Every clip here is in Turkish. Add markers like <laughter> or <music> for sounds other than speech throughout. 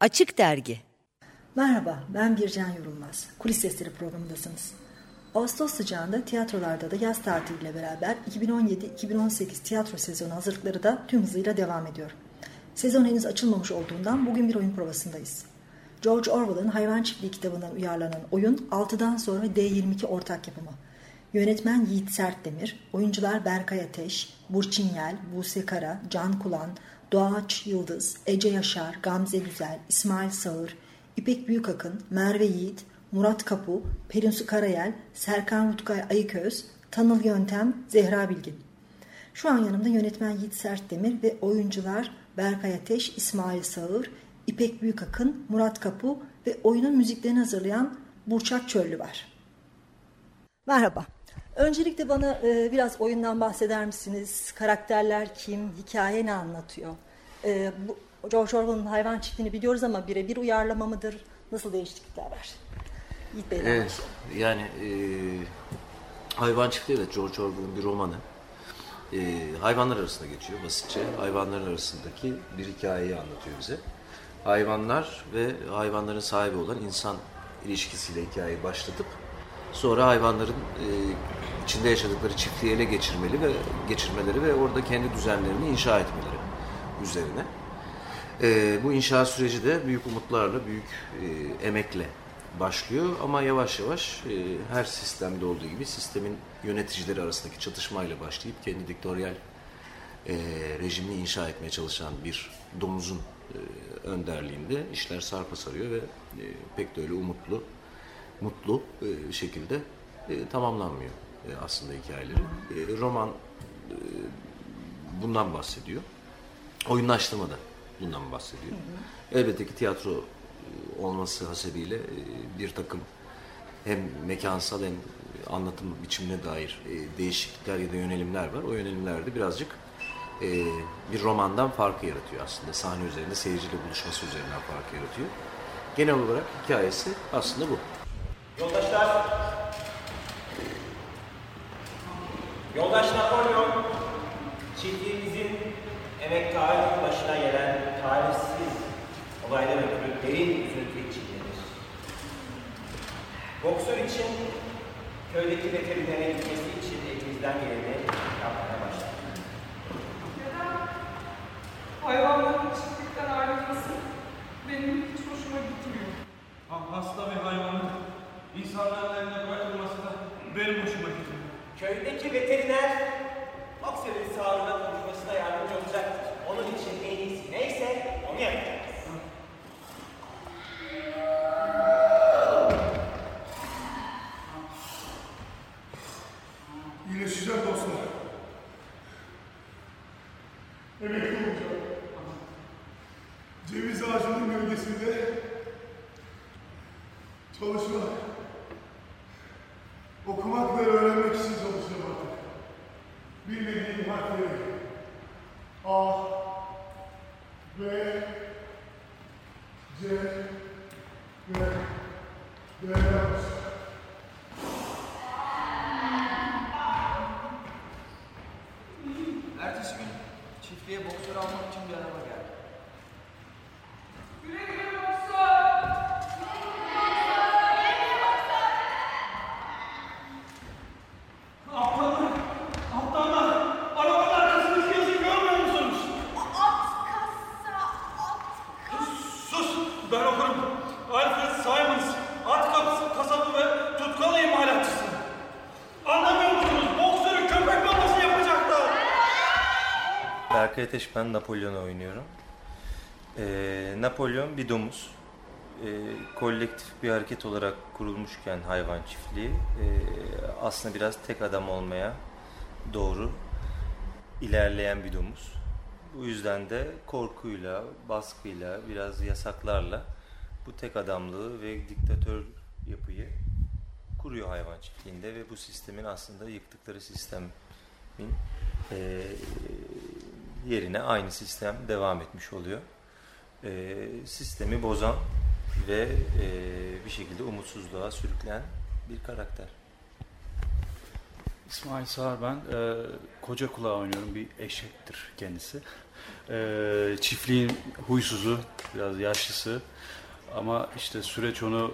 Açık Dergi Merhaba, ben Bircan Yorulmaz. Kulis Sesleri programındasınız. Ağustos sıcağında tiyatrolarda da yaz tatiliyle beraber 2017-2018 tiyatro sezonu hazırlıkları da tüm hızıyla devam ediyor. Sezon henüz açılmamış olduğundan bugün bir oyun provasındayız. George Orwell'ın Hayvan Çiftliği kitabından uyarlanan oyun 6'dan sonra D22 ortak yapımı. Yönetmen Yiğit Sertdemir, oyuncular Berkay Ateş, Burçin Yel, Buse Kara, Can Kulan, Doğaç Yıldız, Ece Yaşar, Gamze Güzel, İsmail Sağır, İpek Büyükakın, Merve Yiğit, Murat Kapu, Pelinsu Karayel, Serkan Rutkay Ayıköz, Tanıl Yöntem, Zehra Bilgin. Şu an yanımda yönetmen Yiğit Sertdemir ve oyuncular Berkay Ateş, İsmail Sağır, İpek Büyükakın, Murat Kapu ve oyunun müziklerini hazırlayan Burçak Çöllü var. Merhaba. Öncelikle bana e, biraz oyundan bahseder misiniz? Karakterler kim? Hikaye ne anlatıyor? E, bu, George Orwell'ın hayvan çiftliğini biliyoruz ama birebir uyarlama mıdır? Nasıl değişiklikler var? Yiğit Bey'den evet, yani e, Hayvan Çiftliği de George Orwell'ın bir romanı. E, hayvanlar arasında geçiyor basitçe. Hayvanların arasındaki bir hikayeyi anlatıyor bize. Hayvanlar ve hayvanların sahibi olan insan ilişkisiyle hikayeyi başlatıp sonra hayvanların e, içinde yaşadıkları çiftliği ele geçirmeli ve geçirmeleri ve orada kendi düzenlerini inşa etmeleri üzerine. E, bu inşaat süreci de büyük umutlarla, büyük e, emekle başlıyor ama yavaş yavaş e, her sistemde olduğu gibi sistemin yöneticileri arasındaki çatışmayla başlayıp kendi diktatöryal e, rejimini inşa etmeye çalışan bir domuzun e, önderliğinde işler sarpa sarıyor ve e, pek de öyle umutlu, mutlu e, şekilde e, tamamlanmıyor e, aslında hikayeleri. E, roman e, bundan bahsediyor. Oyunlaştırma da bundan bahsediyor. Hı hı. Elbette ki tiyatro e, olması hasebiyle e, bir takım hem mekansal hem anlatım biçimine dair e, değişiklikler ya da yönelimler var. O yönelimlerde birazcık bir romandan farkı yaratıyor aslında. Sahne üzerinde seyirciyle buluşması üzerinden farkı yaratıyor. Genel olarak hikayesi aslında bu. Yoldaşlar, Yoldaş Napolyon, çiftliğimizin emektarının başına gelen talihsiz olaylar ötürü derin üzüntü içindedir. Boksör için köydeki veterinere gitmesi için elimizden geleni yapmaya başladık. Neden? Hayvanların çiftlikten ayrılması benim hiç hoşuma gitmiyor. Hasta ve hayvanın insanların eline bırakılması da benim hoşuma gitmiyor. Köydeki veteriner Good. Good. Good. Ellis. Berkay Ateş ben Napolyon'u oynuyorum. Ee, Napolyon bir domuz. Ee, kolektif bir hareket olarak kurulmuşken hayvan çiftliği ee, aslında biraz tek adam olmaya doğru ilerleyen bir domuz. Bu yüzden de korkuyla, baskıyla, biraz yasaklarla bu tek adamlığı ve diktatör yapıyı kuruyor hayvan çiftliğinde ve bu sistemin aslında yıktıkları sistemin e, yerine aynı sistem devam etmiş oluyor. E, sistemi bozan ve e, bir şekilde umutsuzluğa sürükleyen bir karakter. İsmail Sağır ben. Ee, koca kulağı oynuyorum. Bir eşektir kendisi. Ee, çiftliğin huysuzu, biraz yaşlısı. Ama işte süreç onu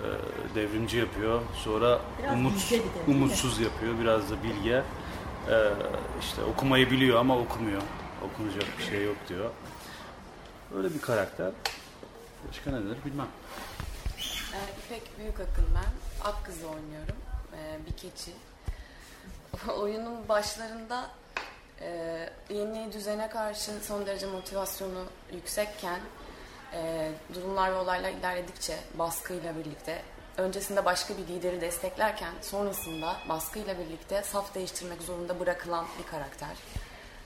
e, devrimci yapıyor. Sonra Biraz umut, bilge bir umutsuz yapıyor. Biraz da bilge. Ee, işte okumayı biliyor ama okumuyor. Okunacak bir şey yok diyor. Öyle bir karakter. Başka nedir bilmem. Ee, İpek Büyükakın ben. Ak kızı oynuyorum. Ee, bir keçi. <laughs> Oyunun başlarında e, yeni düzene karşı son derece motivasyonu yüksekken e, durumlar ve olaylar ilerledikçe baskıyla birlikte öncesinde başka bir lideri desteklerken sonrasında baskıyla birlikte saf değiştirmek zorunda bırakılan bir karakter.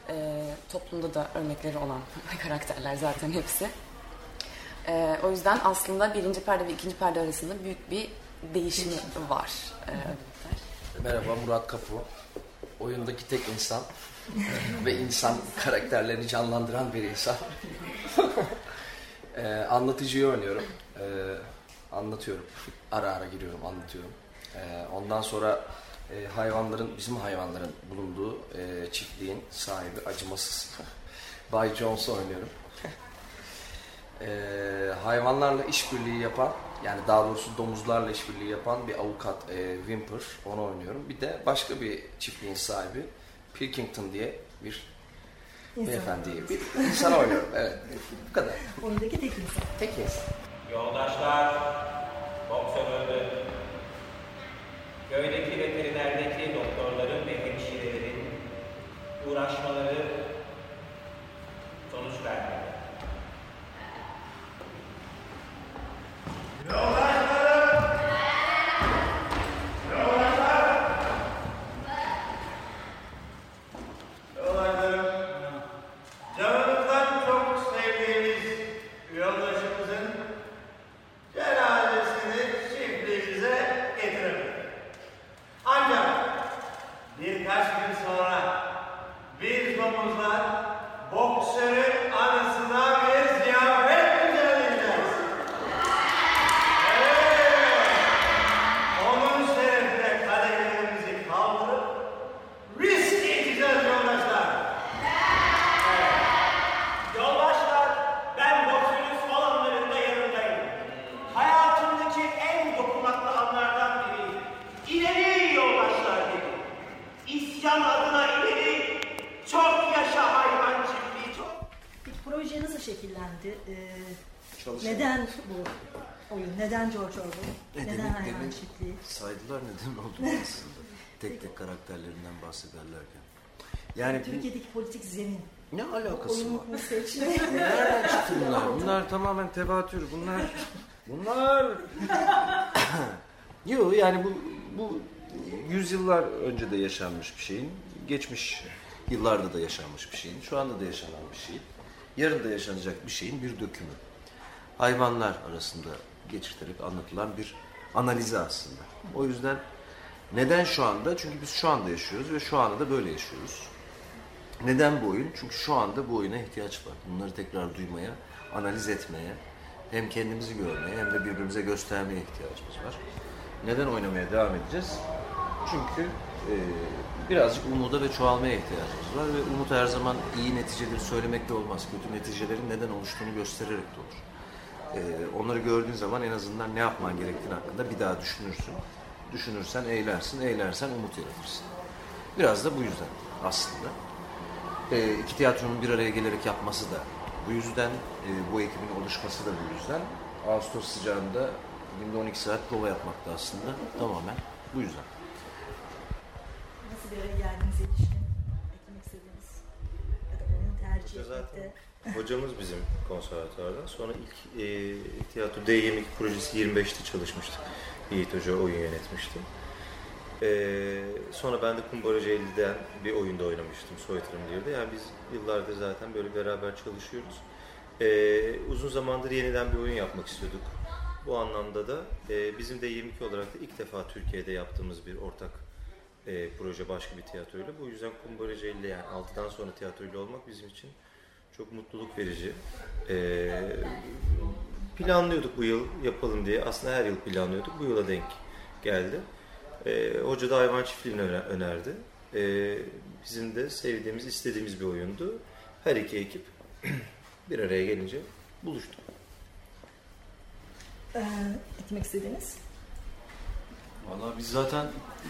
E, toplumda da örnekleri olan <laughs> karakterler zaten hepsi. Ee, o yüzden aslında birinci perde ve ikinci perde arasında büyük bir değişim var. Ee, Merhaba Murat Kapı. Oyundaki tek insan <laughs> ve insan karakterlerini canlandıran bir insan. <laughs> Ee, anlatıcıyı oynuyorum. Ee, anlatıyorum. Ara ara giriyorum, anlatıyorum. Ee, ondan sonra e, hayvanların, bizim hayvanların bulunduğu e, çiftliğin sahibi acımasız <laughs> Bay Jones'u oynuyorum. <laughs> Ee, hayvanlarla işbirliği yapan, yani daha doğrusu domuzlarla işbirliği yapan bir avukat e, Wimper, onu oynuyorum. Bir de başka bir çiftliğin sahibi Pilkington diye bir İnsan. beyefendiyi, bir insan oynuyorum. Evet, bu kadar. Oyundaki tek insan. Tek insan. Yoldaşlar, boksör öldü. Köydeki veterinerdeki doktorların ve hemşirelerin uğraşmaları sonuç vermedi. İsyan adına ileri. Çok yaşa hayvan çiftliği çok. Peki proje nasıl şekillendi? Ee, neden bu oyun? Neden George Orwell? Ne neden demek, hayvan demek çiftliği? saydılar neden olduğunu aslında. tek tek karakterlerinden bahsederlerken. Yani bu- Türkiye'deki politik zemin. ne alakası Oyunun var? Nereden çıktı bunlar? <laughs> Bunlar tamamen tevatür. Bunlar bunlar <laughs> Yok yani bu bu yüzyıllar önce de yaşanmış bir şeyin, geçmiş yıllarda da yaşanmış bir şeyin, şu anda da yaşanan bir şeyin, yarın da yaşanacak bir şeyin bir dökümü. Hayvanlar arasında geçirterek anlatılan bir analizi aslında. O yüzden neden şu anda? Çünkü biz şu anda yaşıyoruz ve şu anda da böyle yaşıyoruz. Neden bu oyun? Çünkü şu anda bu oyuna ihtiyaç var. Bunları tekrar duymaya, analiz etmeye, hem kendimizi görmeye hem de birbirimize göstermeye ihtiyacımız var. Neden oynamaya devam edeceğiz? Çünkü e, birazcık umuda ve çoğalmaya ihtiyacımız var ve umut her zaman iyi neticeleri söylemekle olmaz. Kötü neticelerin neden oluştuğunu göstererek de olur. E, onları gördüğün zaman en azından ne yapman gerektiğini hakkında bir daha düşünürsün. Düşünürsen eylersin, eylersen umut yaratırsın. Biraz da bu yüzden aslında. E, iki tiyatronun bir araya gelerek yapması da bu yüzden, e, bu ekibin oluşması da bu yüzden. Ağustos sıcağında günde 12 saat prova yapmak da aslında tamamen bu yüzden. Nasıl bir araya geldiğinize ilişkin eklemek istediğiniz ya da oyunu tercih etmekte. Hocamız bizim konservatuvardan. Sonra ilk e, tiyatro D22 projesi 25'te çalışmıştık. Yiğit Hoca oyun yönetmişti. E, sonra ben de Kumbaracı 50'den bir oyunda oynamıştım. Soytarım diyordu. Yani biz yıllardır zaten böyle beraber çalışıyoruz. E, uzun zamandır yeniden bir oyun yapmak istiyorduk. Bu anlamda da e, bizim de 22 olarak da ilk defa Türkiye'de yaptığımız bir ortak e, proje başka bir tiyatroyla. Bu yüzden Kumbaracı 50 yani 6'dan sonra tiyatroyla olmak bizim için çok mutluluk verici. Ee, planlıyorduk bu yıl yapalım diye. Aslında her yıl planlıyorduk. Bu yıla denk geldi. E, hoca da hayvan çiftliğini öner- önerdi. E, bizim de sevdiğimiz, istediğimiz bir oyundu. Her iki ekip <clears throat> bir araya gelince buluştu. Ee, etmek istediğiniz? Valla biz zaten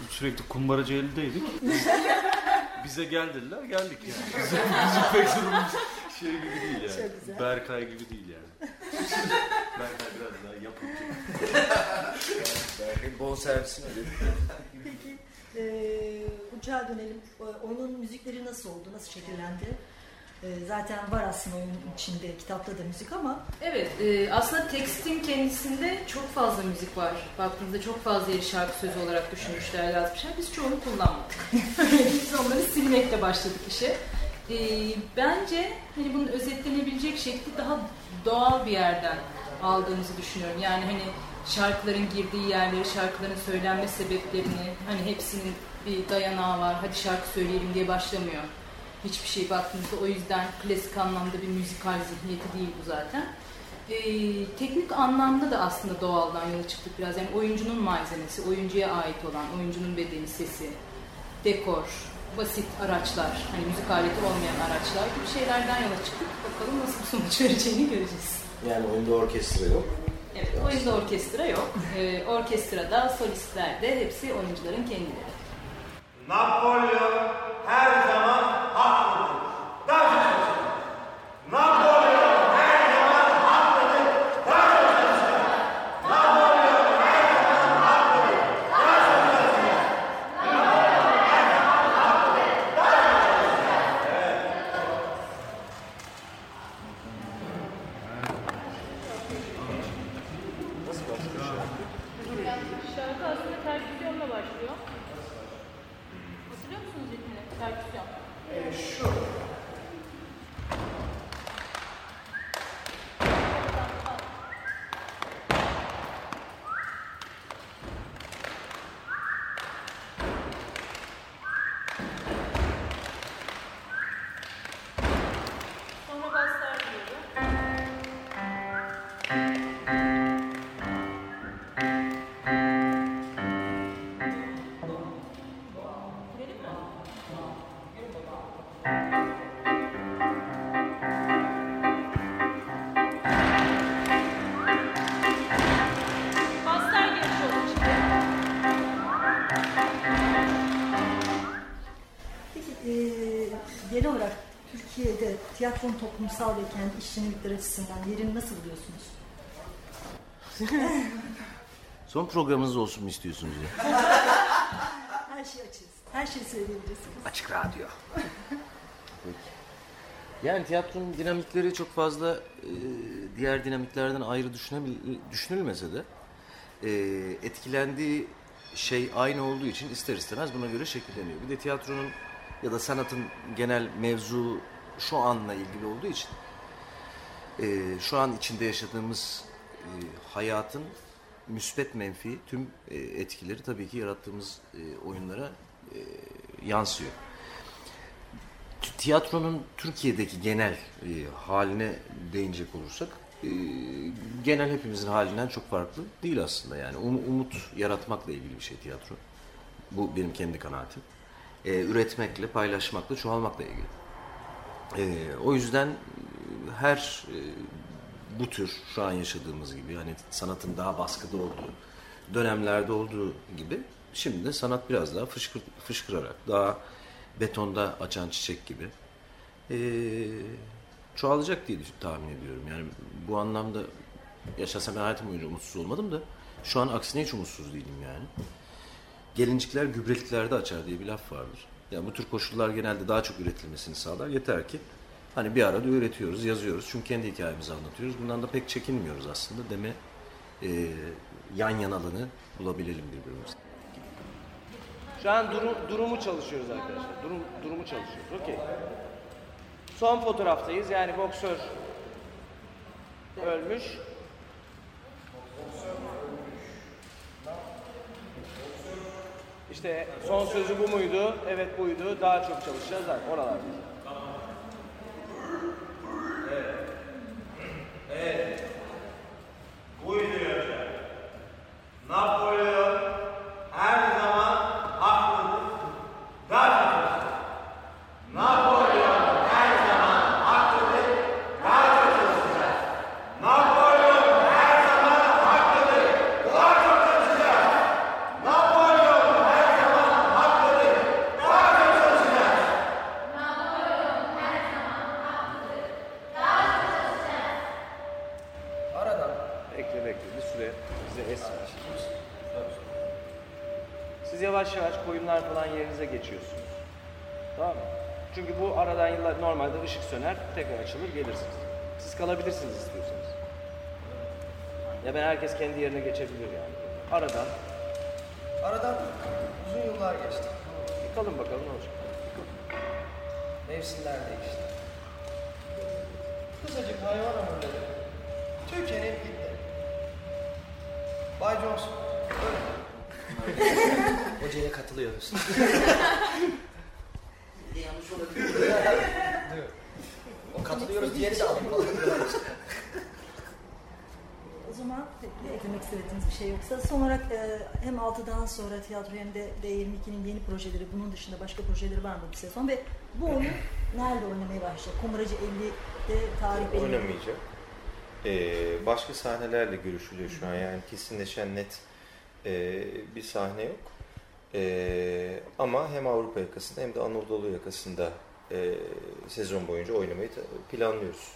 sürekli kumbaracı eldeydik. <laughs> Bize geldiler, geldik yani. Bizim, bizim pek durumumuz şey gibi değil yani. Çok güzel. Berkay gibi değil yani. Berkay biraz daha yapımcı. Belki bon servisini ödedim. Peki e, uçağa dönelim. O- Oyunun müzikleri nasıl oldu? Nasıl şekillendi? E, zaten var aslında oyunun içinde, kitapta da müzik ama Evet, e, aslında tekstin kendisinde çok fazla müzik var. Baktığınızda çok fazla yeri şarkı sözü olarak düşünmüşler, yazmışlar. Biz çoğunu kullanmadık. <laughs> Biz onları silmekle başladık işe. E, bence hani bunun özetlenebilecek şekli daha doğal bir yerden aldığımızı düşünüyorum. Yani hani şarkıların girdiği yerleri, şarkıların söylenme sebeplerini, hani hepsinin bir dayanağı var. Hadi şarkı söyleyelim diye başlamıyor. Hiçbir şey baktığınızda o yüzden klasik anlamda bir müzikal zihniyeti değil bu zaten. Ee, teknik anlamda da aslında doğaldan yola çıktık biraz. Yani oyuncunun malzemesi, oyuncuya ait olan, oyuncunun bedeni, sesi, dekor, basit araçlar, hani müzik aleti olmayan araçlar gibi şeylerden yola çıktık. Bakalım nasıl bir sonuç <laughs> vereceğini göreceğiz. Yani oyunda orkestra yok. Evet, oyunda orkestra yok. Ee, orkestrada solistler de hepsi oyuncuların kendileri. Napolyon her zaman haklıdır. Daha çok toplumsal ve kendi işçilikleri açısından yerini nasıl buluyorsunuz? <laughs> Son programınız olsun mu istiyorsunuz ya? Her şey açız. Her şeyi söyleyebilirsiniz. Açık radyo. Peki. Yani tiyatronun dinamikleri çok fazla e, diğer dinamiklerden ayrı düşünülmese de e, etkilendiği şey aynı olduğu için ister istemez buna göre şekilleniyor. Bir de tiyatronun ya da sanatın genel mevzu şu anla ilgili olduğu için e, şu an içinde yaşadığımız e, hayatın müspet menfi tüm e, etkileri tabii ki yarattığımız e, oyunlara e, yansıyor. Tiyatronun Türkiye'deki genel e, haline değinecek olursak e, genel hepimizin halinden çok farklı değil aslında yani Um- umut yaratmakla ilgili bir şey tiyatro. Bu benim kendi kanaatim. E, üretmekle, paylaşmakla, çoğalmakla ilgili. E, o yüzden e, her e, bu tür şu an yaşadığımız gibi hani sanatın daha baskıda olduğu dönemlerde olduğu gibi şimdi de sanat biraz daha fışkır, fışkırarak daha betonda açan çiçek gibi e, çoğalacak diye tahmin ediyorum. Yani bu anlamda yaşasam ben hayatım boyunca umutsuz olmadım da şu an aksine hiç umutsuz değilim yani. Gelincikler gübreliklerde açar diye bir laf vardır. Yani bu tür koşullar genelde daha çok üretilmesini sağlar. Yeter ki hani bir arada üretiyoruz, yazıyoruz. Çünkü kendi hikayemizi anlatıyoruz. Bundan da pek çekinmiyoruz aslında. Deme e, yan yanalığını bulabilelim birbirimize. Şu an durum, durumu çalışıyoruz arkadaşlar. Durum, durumu çalışıyoruz. Okey. Son fotoğraftayız. Yani boksör ölmüş. İşte son sözü bu muydu? Evet buydu. Daha çok çalışacağız. Zaten oralardayız. Evet. Buydu hocam. Napolyon her zaman Aradan. Bekle bize es ver. Siz yavaş yavaş koyunlar falan yerinize geçiyorsunuz. Tamam mı? Çünkü bu aradan yıllar normalde ışık söner, tekrar açılır gelirsiniz. Siz kalabilirsiniz istiyorsanız. Ya ben herkes kendi yerine geçebilir yani. Aradan Aradan uzun yıllar geçti. bir kalın bakalım ne olacak. Mevsimler değişti. Kısacık hayvan ömürleri tükenip gitti. Bay Johnson, öyle. <laughs> Hocaya katılıyoruz. <laughs> Yanlış olabilir. o katılıyoruz diğeri de alayım. O zaman eklemek istediğiniz bir şey yoksa son olarak e, hem 6'dan sonra tiyatro hem de D22'nin yeni projeleri bunun dışında başka projeleri var mı bu sezon ve bu oyun nerede oynamaya başlayacak? Kumaracı 50'de tarih belli. Oynamayacak. Ee, başka sahnelerle görüşülüyor şu an yani kesinleşen net e, bir sahne yok. E, ama hem Avrupa yakasında hem de Anadolu yakasında e, sezon boyunca oynamayı planlıyoruz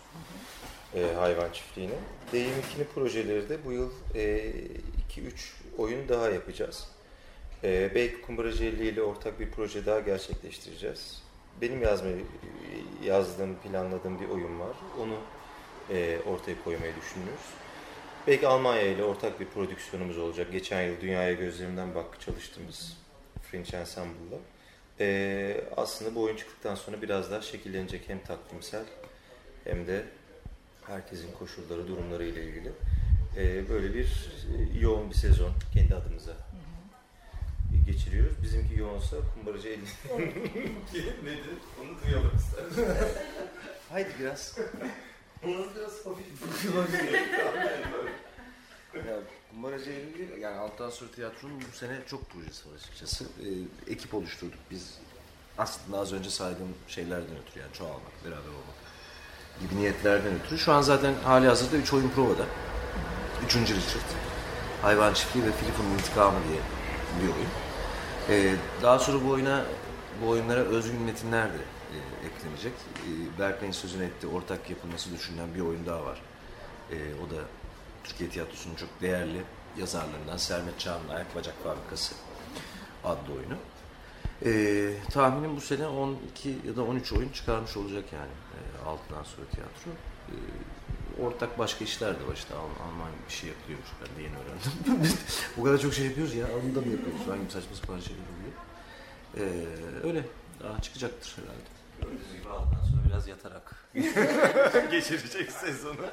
e, hayvan çiftliğini. D22'nin projeleri de bu yıl 2-3 oyun daha yapacağız. E, belki Kumbaracı 50 ile ortak bir proje daha gerçekleştireceğiz. Benim yazmayı yazdığım, planladığım bir oyun var. Onu e, ortaya koymayı düşünüyoruz. Belki Almanya ile ortak bir prodüksiyonumuz olacak. Geçen yıl Dünyaya Gözlerinden Bak çalıştığımız Fringe Ensemble'la. E, aslında bu oyun çıktıktan sonra biraz daha şekillenecek hem takvimsel hem de herkesin koşulları, durumları ile ilgili. E, böyle bir e, yoğun bir sezon kendi adımıza geçiriyoruz. Bizimki yoğunsa kumbaracı 50. Nedir? Onu duyalım istersen. Haydi biraz. Onu biraz hafif. <laughs> ya, Kumbaracı Eylül yani Alttan Sonra Tiyatro'nun bu sene çok projesi var açıkçası. Ee, ekip oluşturduk biz. Aslında az önce saydığım şeylerden ötürü yani çoğalmak, beraber olmak gibi niyetlerden ötürü. Şu an zaten hali hazırda 3 oyun provada. Üçüncü Richard. Hayvan Çiftliği ve Filip'in İntikamı diye bir oyun. Ee, daha sonra bu oyuna bu oyunlara özgün metinler de e, eklenecek. E, Berkay'ın sözünü etti, ortak yapılması düşünülen bir oyun daha var. E, o da Türkiye Tiyatrosu'nun çok değerli yazarlarından Sermet Çağ'ın Ayak Bacak Fabrikası adlı oyunu. E, tahminim bu sene 12 ya da 13 oyun çıkarmış olacak yani e, altından sonra tiyatro. E, ortak başka işler de var işte Al- Alman bir şey yapılıyormuş ben de yeni öğrendim. <laughs> o kadar çok şey yapıyoruz ya onu da mı yapıyoruz gibi saçma sapan şeyler oluyor. E, öyle daha çıkacaktır herhalde. Gördüğünüz gibi alttan sonra biraz yatarak <laughs> geçirecek sezonu. <laughs>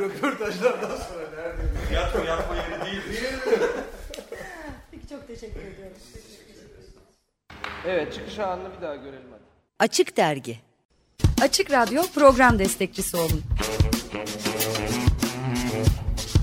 Röportajlardan sonra nerede? Yatma yatma yeri değil. Peki çok teşekkür ediyorum. Evet çıkış anını bir daha görelim hadi. Açık Dergi Açık Radyo program destekçisi olun.